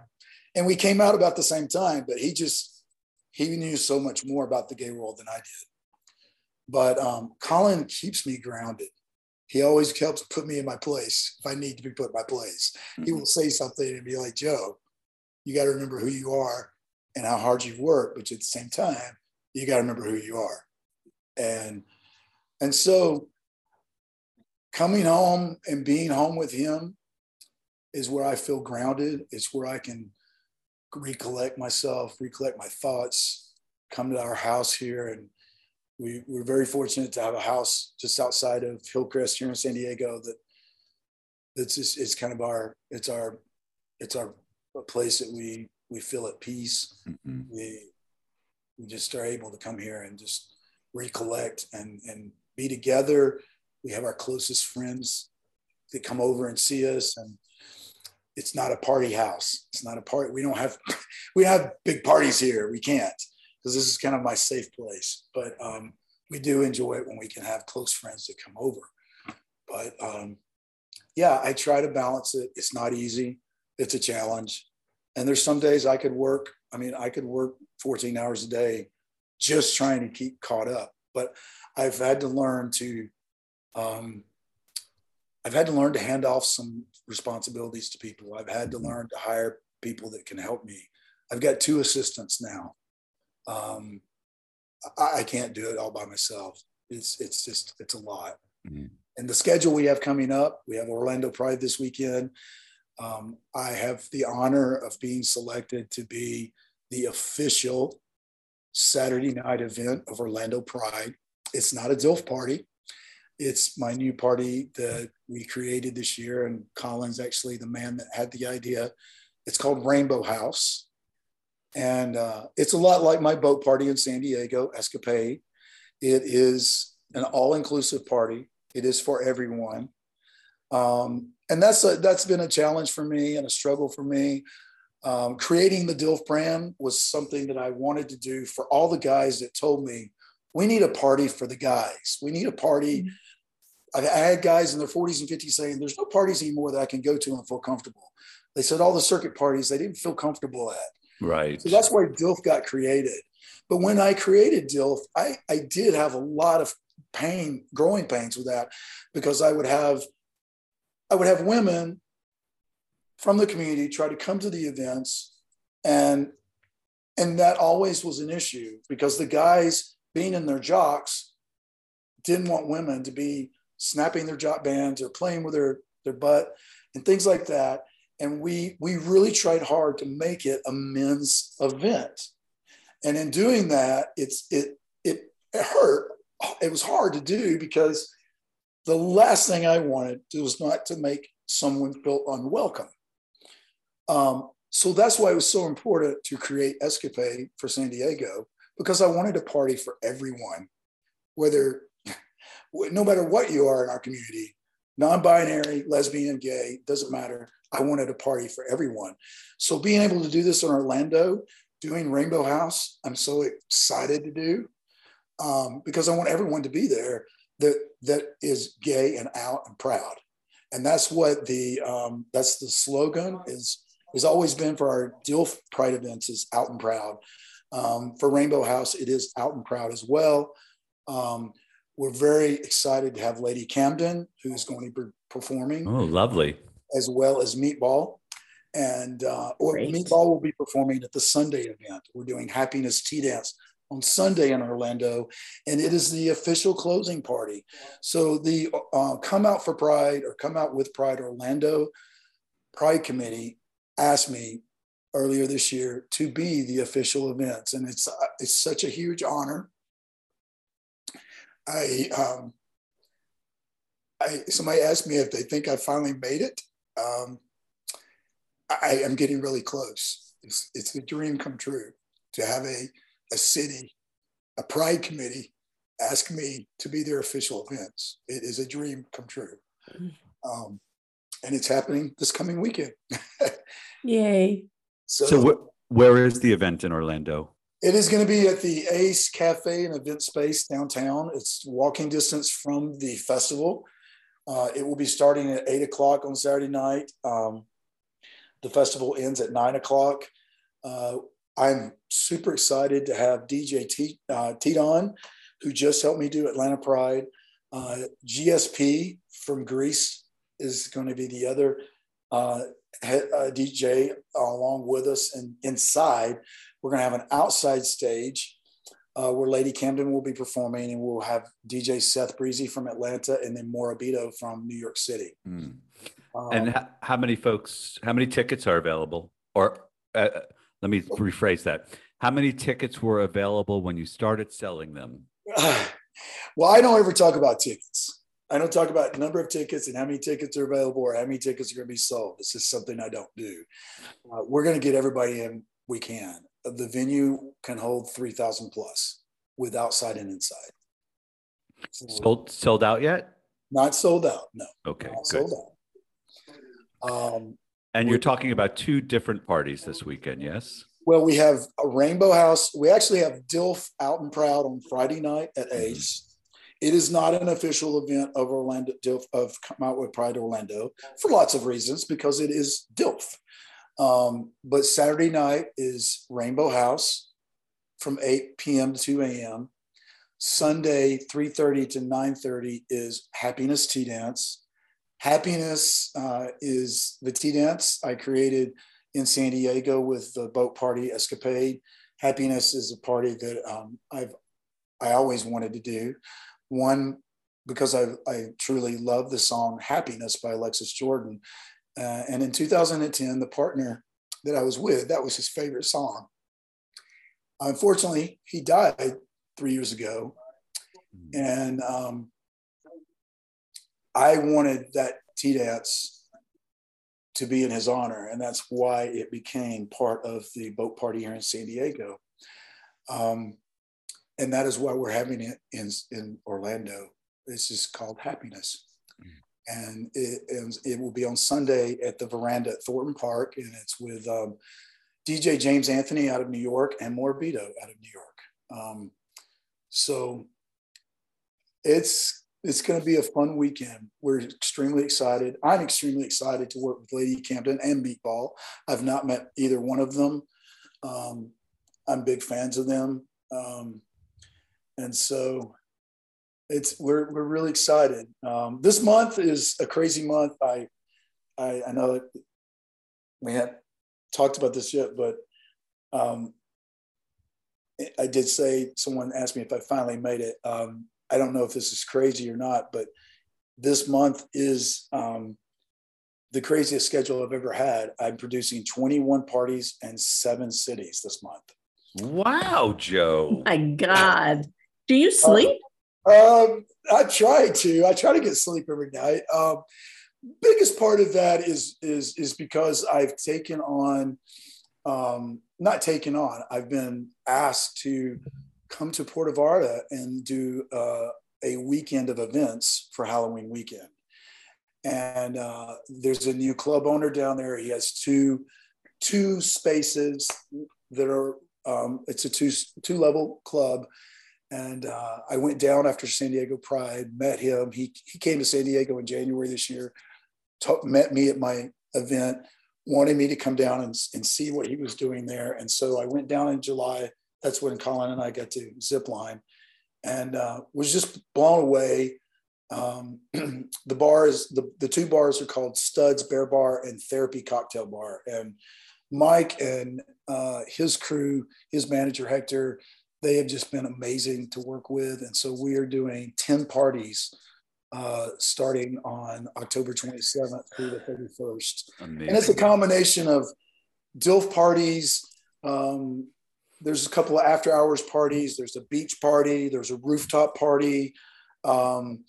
And we came out about the same time, but he just, he knew so much more about the gay world than I did. But um, Colin keeps me grounded. He always helps put me in my place if I need to be put in my place. Mm-hmm. He will say something and be like, Joe, you got to remember who you are and how hard you've worked, but at the same time, you got to remember who you are. And and so coming home and being home with him is where I feel grounded. It's where I can recollect myself, recollect my thoughts, come to our house here. And we, we're very fortunate to have a house just outside of Hillcrest here in San Diego that that's just, it's kind of our, it's our, it's our place that we, we feel at peace. Mm-hmm. We, we just are able to come here and just recollect and, and be together. We have our closest friends that come over and see us and it's not a party house. It's not a party. We don't have we have big parties here. We can't because this is kind of my safe place. But um, we do enjoy it when we can have close friends that come over. But um, yeah, I try to balance it. It's not easy. It's a challenge. And there's some days I could work. I mean, I could work 14 hours a day just trying to keep caught up. But I've had to learn to um, I've had to learn to hand off some responsibilities to people. I've had to mm-hmm. learn to hire people that can help me. I've got two assistants now. Um, I, I, can't do it all by myself. It's it's just it's a lot. Mm-hmm. And the schedule we have coming up, we have Orlando Pride this weekend. Um, I have the honor of being selected to be the official Saturday night event of Orlando Pride. It's not a DILF party. It's my new party that we created this year, and Colin's actually the man that had the idea. It's called Rainbow House, and uh, it's a lot like my boat party in San Diego, Escapade. It is an all-inclusive party. It is for everyone, um, and that's a, that's been a challenge for me and a struggle for me. Um, creating the DILF brand was something that I wanted to do for all the guys that told me we need a party for the guys. We need a party mm-hmm. I had guys in their 40s and 50s saying, There's no parties anymore that I can go to and feel comfortable. They said all the circuit parties they didn't feel comfortable at. Right. So that's why DILF got created. But when I created DILF, I, I did have a lot of pain, growing pains with that, because I would have I would have women from the community try to come to the events and and that always was an issue because the guys being in their jocks didn't want women to be snapping their jock bands or playing with their, their butt and things like that. And we, we really tried hard to make it a men's event. And in doing that, it's, it, it, it hurt. It was hard to do because the last thing I wanted was not to make someone feel unwelcome. Um, so that's why it was so important to create Escapade for San Diego because I wanted a party for everyone, whether no matter what you are in our community, non-binary, lesbian, gay, doesn't matter. I wanted a party for everyone. So being able to do this in Orlando, doing Rainbow House, I'm so excited to do um, because I want everyone to be there that that is gay and out and proud. And that's what the um, that's the slogan is has always been for our DILF Pride events is out and proud. Um, for Rainbow House, it is out and proud as well. Um, we're very excited to have Lady Camden, who's going to be performing. Oh, lovely. As well as Meatball. And uh, or Meatball will be performing at the Sunday event. We're doing Happiness Tea Dance on Sunday in Orlando, and it is the official closing party. So the uh, Come Out for Pride or Come Out with Pride Orlando Pride Committee asked me earlier this year to be the official events, and it's uh, it's such a huge honor I, um, I somebody asked me if they think I finally made it. Um, I am getting really close. It's, it's a dream come true to have a, a city, a pride committee ask me to be their official events. It is a dream come true. Um, and it's happening this coming weekend. Yay. So, so wh- where is the event in Orlando? It is going to be at the Ace Cafe and Event Space downtown. It's walking distance from the festival. Uh, it will be starting at eight o'clock on Saturday night. Um, the festival ends at nine o'clock. Uh, I'm super excited to have DJ T, uh, Tidon, who just helped me do Atlanta Pride. Uh, GSP from Greece is going to be the other uh, uh DJ along with us. And inside, we're going to have an outside stage uh, where Lady Camden will be performing, and we'll have DJ Seth Breezy from Atlanta and then Morabito from New York City. Mm. Um, and h- how many folks, how many tickets are available? Or uh, uh let me rephrase that. How many tickets were available when you started selling them? well, I don't ever talk about tickets. I don't talk about number of tickets and how many tickets are available or how many tickets are going to be sold. This is something I don't do. Uh, we're going to get everybody in we can the venue can hold 3,000 plus with outside and inside. So, sold, sold out yet? Not sold out. No. Okay. Sold out. Um, and you're talking about two different parties this weekend, yes? Well, we have a Rainbow House. We actually have DILF out and proud on Friday night at mm-hmm. Ace. It is not an official event of Orlando DILF of Come Out with Pride Orlando for lots of reasons because it is DILF. Um, but Saturday night is Rainbow House from 8 p.m. to 2 a.m. Sunday, 3:30 to 9:30 is Happiness Tea Dance. Happiness uh, is the tea dance I created in San Diego with the boat party Escapade. Happiness is a party that um, I've I always wanted to do. One because I, I truly love the song Happiness by Alexis Jordan. Uh, and in 2010, the partner that I was with, that was his favorite song. Unfortunately, he died three years ago. And um, I wanted that T dance to be in his honor. And that's why it became part of the boat party here in San Diego. Um, and that is why we're having it in, in Orlando. This is called Happiness and it, and it will be on Sunday at the veranda at Thornton Park, and it's with um, DJ James Anthony out of New York and Morbido out of New York. Um, so it's it's going to be a fun weekend. We're extremely excited. I'm extremely excited to work with Lady Camden and Meatball. I've not met either one of them. Um, I'm big fans of them, um, and so it's we're we're really excited. Um, this month is a crazy month. I I, I know we haven't talked about this yet, but um, I did say someone asked me if I finally made it. Um, I don't know if this is crazy or not, but this month is um, the craziest schedule I've ever had. I'm producing 21 parties and seven cities this month. Wow, Joe! my God, do you sleep? Uh, um, I try to. I try to get sleep every night. Um, biggest part of that is is is because I've taken on, um, not taken on. I've been asked to come to Puerto Vallarta and do uh, a weekend of events for Halloween weekend. And uh, there's a new club owner down there. He has two two spaces that are. Um, it's a two two level club and uh, I went down after San Diego Pride, met him. He, he came to San Diego in January this year, met me at my event, wanted me to come down and, and see what he was doing there. And so I went down in July. That's when Colin and I got to zip line and uh, was just blown away. Um, the bars, the, the two bars are called Studs Bear Bar and Therapy Cocktail Bar. And Mike and uh, his crew, his manager Hector, they have just been amazing to work with. And so we are doing 10 parties uh, starting on October 27th through the 31st. Amazing. And it's a combination of DILF parties. Um, there's a couple of after hours parties. There's a beach party. There's a rooftop party. Um,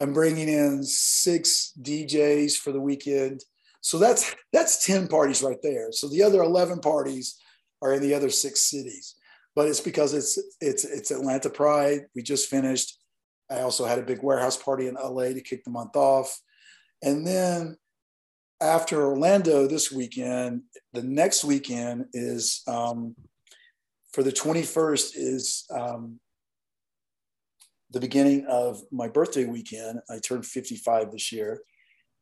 I'm bringing in six DJs for the weekend. So that's that's 10 parties right there. So the other 11 parties are in the other six cities but it's because it's it's it's Atlanta Pride. We just finished. I also had a big warehouse party in LA to kick the month off, and then after Orlando this weekend, the next weekend is um, for the 21st is um, the beginning of my birthday weekend. I turned 55 this year.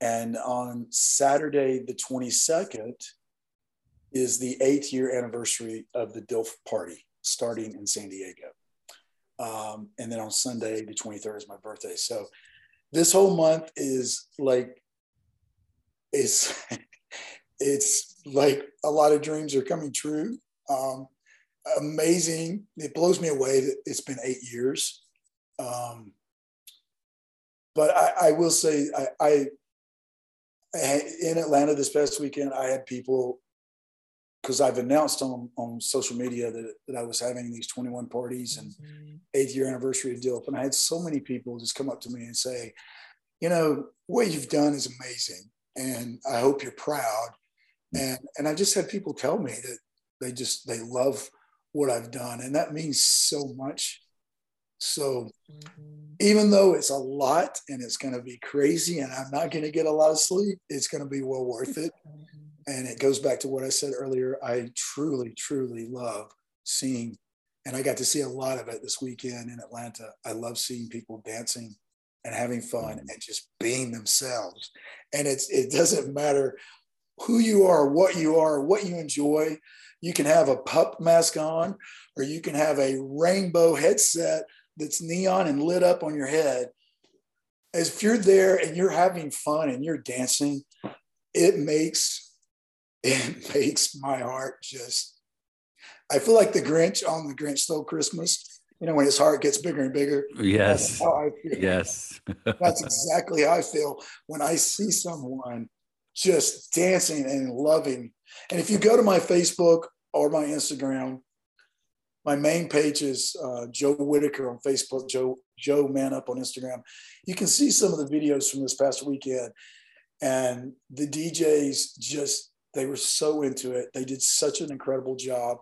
And on Saturday, the 22nd, is the eighth year anniversary of the DILF party starting in San Diego. Um, and then on Sunday, the 23rd, is my birthday. So this whole month is like, it's, it's like a lot of dreams are coming true. Um, amazing. It blows me away that it's been eight years. Um, but I, I, will say, I, I, in Atlanta this past weekend, I had people because I've announced on, on social media that, that I was having these 21 parties and mm-hmm. eighth year anniversary of DILF. And I had so many people just come up to me and say, you know, what you've done is amazing. And I hope you're proud. Mm. And, and I just had people tell me that they just, they love what I've done. And that means so much. So mm-hmm. even though it's a lot and it's going to be crazy and I'm not going to get a lot of sleep, it's going to be well worth it. Mm-hmm. And it goes back to what I said earlier. I truly, truly love seeing, and I got to see a lot of it this weekend in Atlanta. I love seeing people dancing and having fun mm-hmm. and just being themselves. And it's it doesn't matter who you are, what you are, what you enjoy. You can have a pup mask on, or you can have a rainbow headset that's neon and lit up on your head. As if you're there and you're having fun and you're dancing, it makes it makes my heart just. I feel like the Grinch on the Grinch Stole Christmas. You know, when his heart gets bigger and bigger. Yes. Yes. that's exactly how I feel when I see someone just dancing and loving. And if you go to my Facebook or my Instagram, my main page is uh, Joe Whitaker on Facebook, Joe Joe Man Upp on Instagram. You can see some of the videos from this past weekend, and the DJs just they were so into it. They did such an incredible job.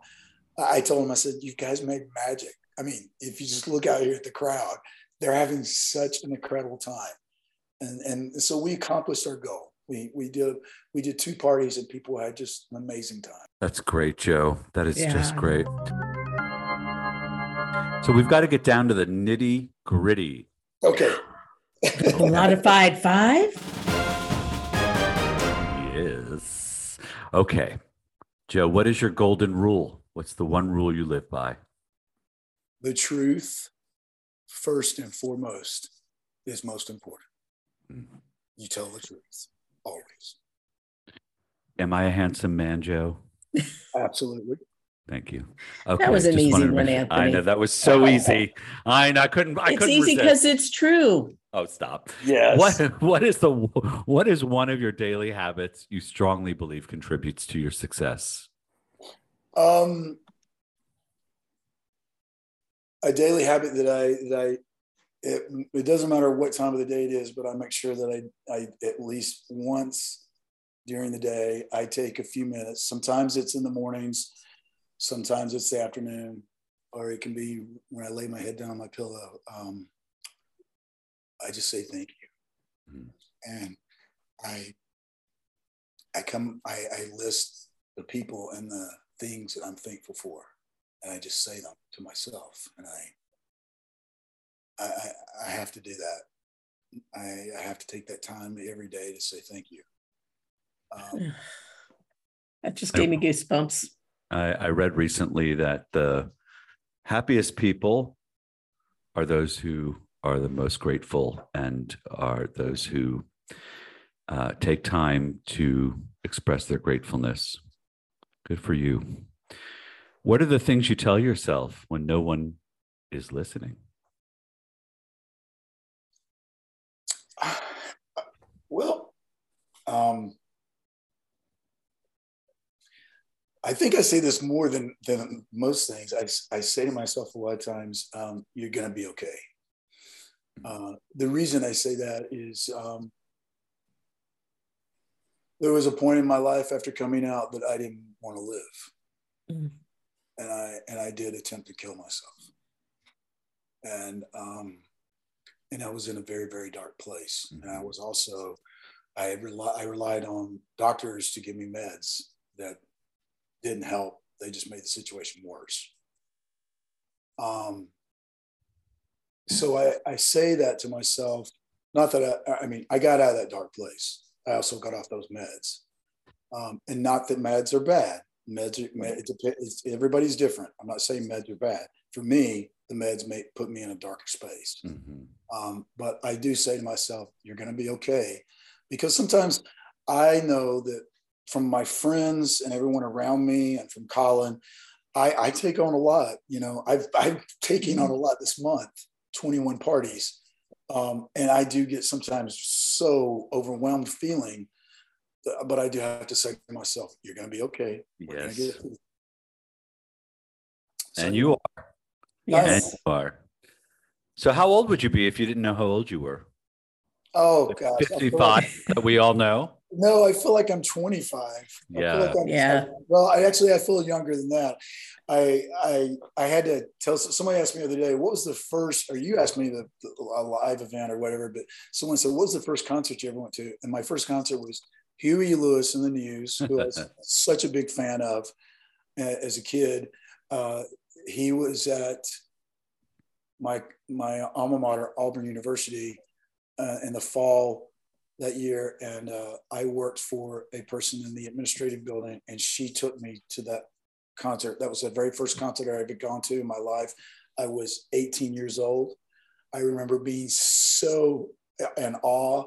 I told them, I said, "You guys made magic." I mean, if you just look out here at the crowd, they're having such an incredible time, and and so we accomplished our goal we we did we did two parties and people had just an amazing time. That's great, Joe. That is yeah. just great. So we've got to get down to the nitty gritty. Okay. Modified five. Yes. Okay, Joe. What is your golden rule? What's the one rule you live by? The truth, first and foremost, is most important. Mm-hmm. You tell the truth always. Am I a handsome man, Joe? Absolutely. Thank you. Okay, that was an easy one, Anthony. I know that was so easy. I know I couldn't. I it's couldn't easy because it's true. Oh, stop. Yes. What What is the What is one of your daily habits you strongly believe contributes to your success? Um, a daily habit that I that I it, it doesn't matter what time of the day it is, but I make sure that I, I at least once during the day, I take a few minutes. Sometimes it's in the mornings, sometimes it's the afternoon, or it can be when I lay my head down on my pillow. Um, I just say thank you. Mm-hmm. And I, I come, I, I list the people and the things that I'm thankful for. And I just say them to myself. And I, I, I, have to do that. I, I, have to take that time every day to say thank you. Um, that just gave me goosebumps. I, I read recently that the happiest people are those who are the most grateful and are those who uh, take time to express their gratefulness. Good for you. What are the things you tell yourself when no one is listening? Well, um, I think I say this more than than most things. I, I say to myself a lot of times, um, "You're going to be okay." Uh, the reason I say that is um, there was a point in my life after coming out that I didn't want to live, mm. and I and I did attempt to kill myself, and um, and I was in a very, very dark place. Mm-hmm. And I mm-hmm. was also, I, rely, I relied on doctors to give me meds that didn't help. They just made the situation worse. Um, so I, I say that to myself, not that I, I mean, I got out of that dark place. I also got off those meds. Um, and not that meds are bad. Meds, are, med, it's, it's, everybody's different. I'm not saying meds are bad. For me, the meds may put me in a darker space. Mm-hmm. Um, but I do say to myself, you're going to be okay. Because sometimes I know that from my friends and everyone around me and from Colin, I, I take on a lot. You know, I've, I've taken on a lot this month, 21 parties. Um, and I do get sometimes so overwhelmed feeling, but I do have to say to myself, you're going to be okay. We're yes. Get so, and you are. Yes. And you are. So how old would you be if you didn't know how old you were? Oh, gosh. 55 that we all know. No, I feel like I'm 25. Yeah. Like yeah. I, well, I actually I feel younger than that. I I I had to tell somebody asked me the other day, what was the first, or you asked me the, the a live event or whatever, but someone said, what was the first concert you ever went to? And my first concert was Huey Lewis and the News, who I was such a big fan of uh, as a kid. Uh, he was at my my alma mater, Auburn University, uh, in the fall that year, and uh, I worked for a person in the administrative building, and she took me to that concert. That was the very first concert I ever gone to in my life. I was 18 years old. I remember being so in awe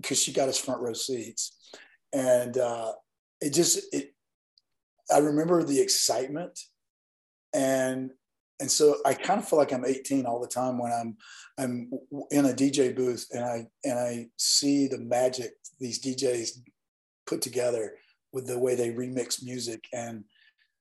because she got us front row seats, and uh, it just it. I remember the excitement, and and so I kind of feel like I'm 18 all the time when I'm I'm in a DJ booth and I and I see the magic these DJs put together with the way they remix music and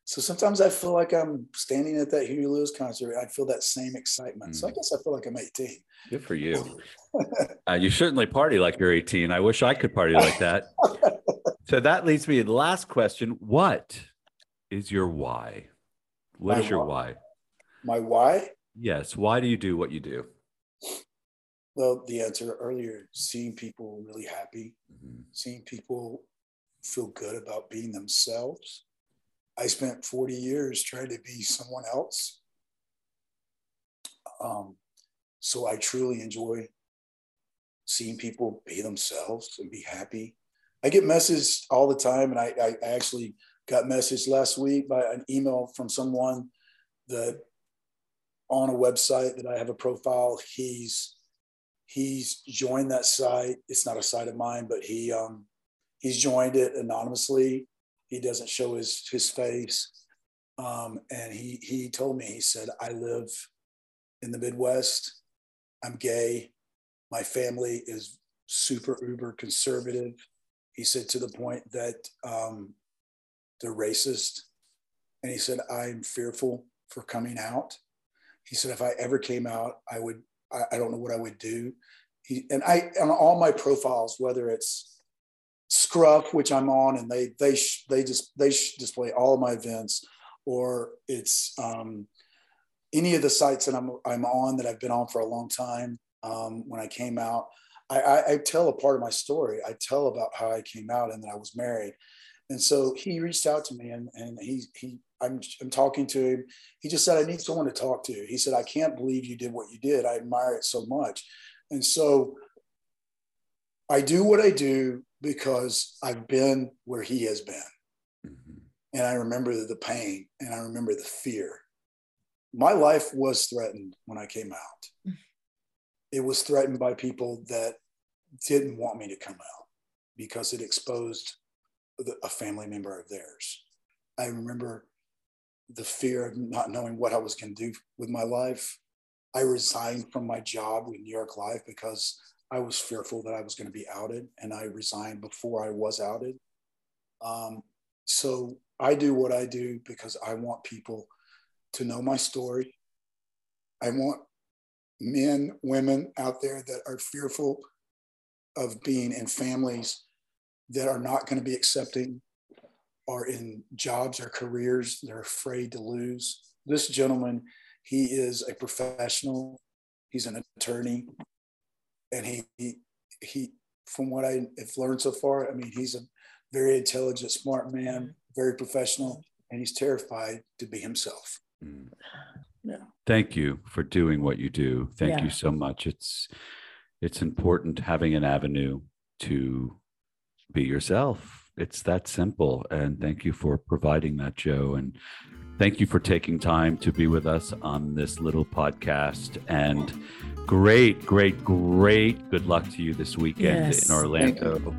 so sometimes I feel like I'm standing at that Huey Lewis concert. I feel that same excitement. Mm. So I mm. guess I feel like I'm 18. Good for you. uh, you certainly party like you're 18. I wish I could party like that. so that leads me to the last question. What is your why? What My is your why? My why? Yes. Why do you do what you do? Well, the answer earlier seeing people really happy, mm-hmm. seeing people feel good about being themselves. I spent 40 years trying to be someone else. Um, so I truly enjoy seeing people be themselves and be happy. I get messages all the time, and I, I actually got message last week by an email from someone that on a website that I have a profile. He's he's joined that site. It's not a site of mine, but he um, he's joined it anonymously. He doesn't show his his face, um, and he he told me he said I live in the Midwest. I'm gay. My family is super uber conservative. He said to the point that um, they're racist, and he said I'm fearful for coming out he said, if I ever came out, I would, I, I don't know what I would do. He, and I, on all my profiles, whether it's Scruff, which I'm on, and they, they, they just, they display all of my events, or it's um, any of the sites that I'm, I'm on that I've been on for a long time. Um, when I came out, I, I, I tell a part of my story. I tell about how I came out and that I was married. And so he reached out to me and, and he, he I'm, I'm talking to him. He just said, I need someone to talk to. He said, I can't believe you did what you did. I admire it so much. And so I do what I do because I've been where he has been. Mm-hmm. And I remember the pain and I remember the fear. My life was threatened when I came out. Mm-hmm. It was threatened by people that didn't want me to come out because it exposed a family member of theirs. I remember the fear of not knowing what I was going to do with my life. I resigned from my job with New York Life because I was fearful that I was going to be outed, and I resigned before I was outed. Um, so I do what I do because I want people to know my story. I want men, women out there that are fearful of being in families that are not going to be accepting are in jobs or careers they're afraid to lose. This gentleman, he is a professional. He's an attorney, and he he, he from what I have learned so far, I mean, he's a very intelligent, smart man, very professional, and he's terrified to be himself. Mm. Yeah. Thank you for doing what you do. Thank Yeah. you so much. It's it's important having an avenue to be yourself. It's that simple. And thank you for providing that, Joe. And thank you for taking time to be with us on this little podcast. And great, great, great good luck to you this weekend Yes. in Orlando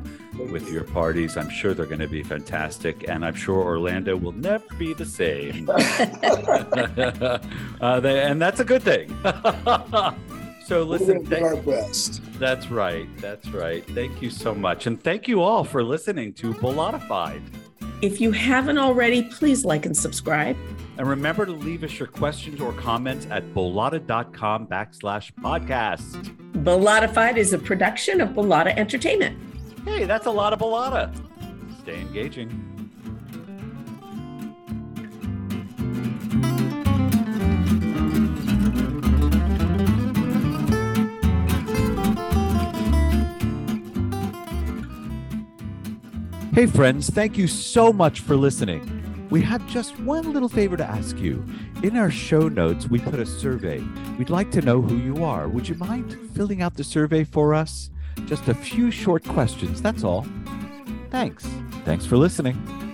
with your parties. I'm sure they're going to be fantastic. And I'm sure Orlando will never be the same. uh, they, and that's a good thing. so We're listen, gonna thank- our best. that's right. That's right. Thank you so much. And thank you all for listening to Bollotta-FIDE. If you haven't already, please like and subscribe. And remember to leave us your questions or comments at bollotta.com backslash podcast. Bollotta-FIDE is a production of Bollotta Entertainment. Hey, that's a lot of Bollotta. Stay engaging. Hey, friends, thank you so much for listening. We have just one little favor to ask you. In our show notes, we put a survey. We'd like to know who you are. Would you mind filling out the survey for us? Just a few short questions, that's all. Thanks. Thanks for listening.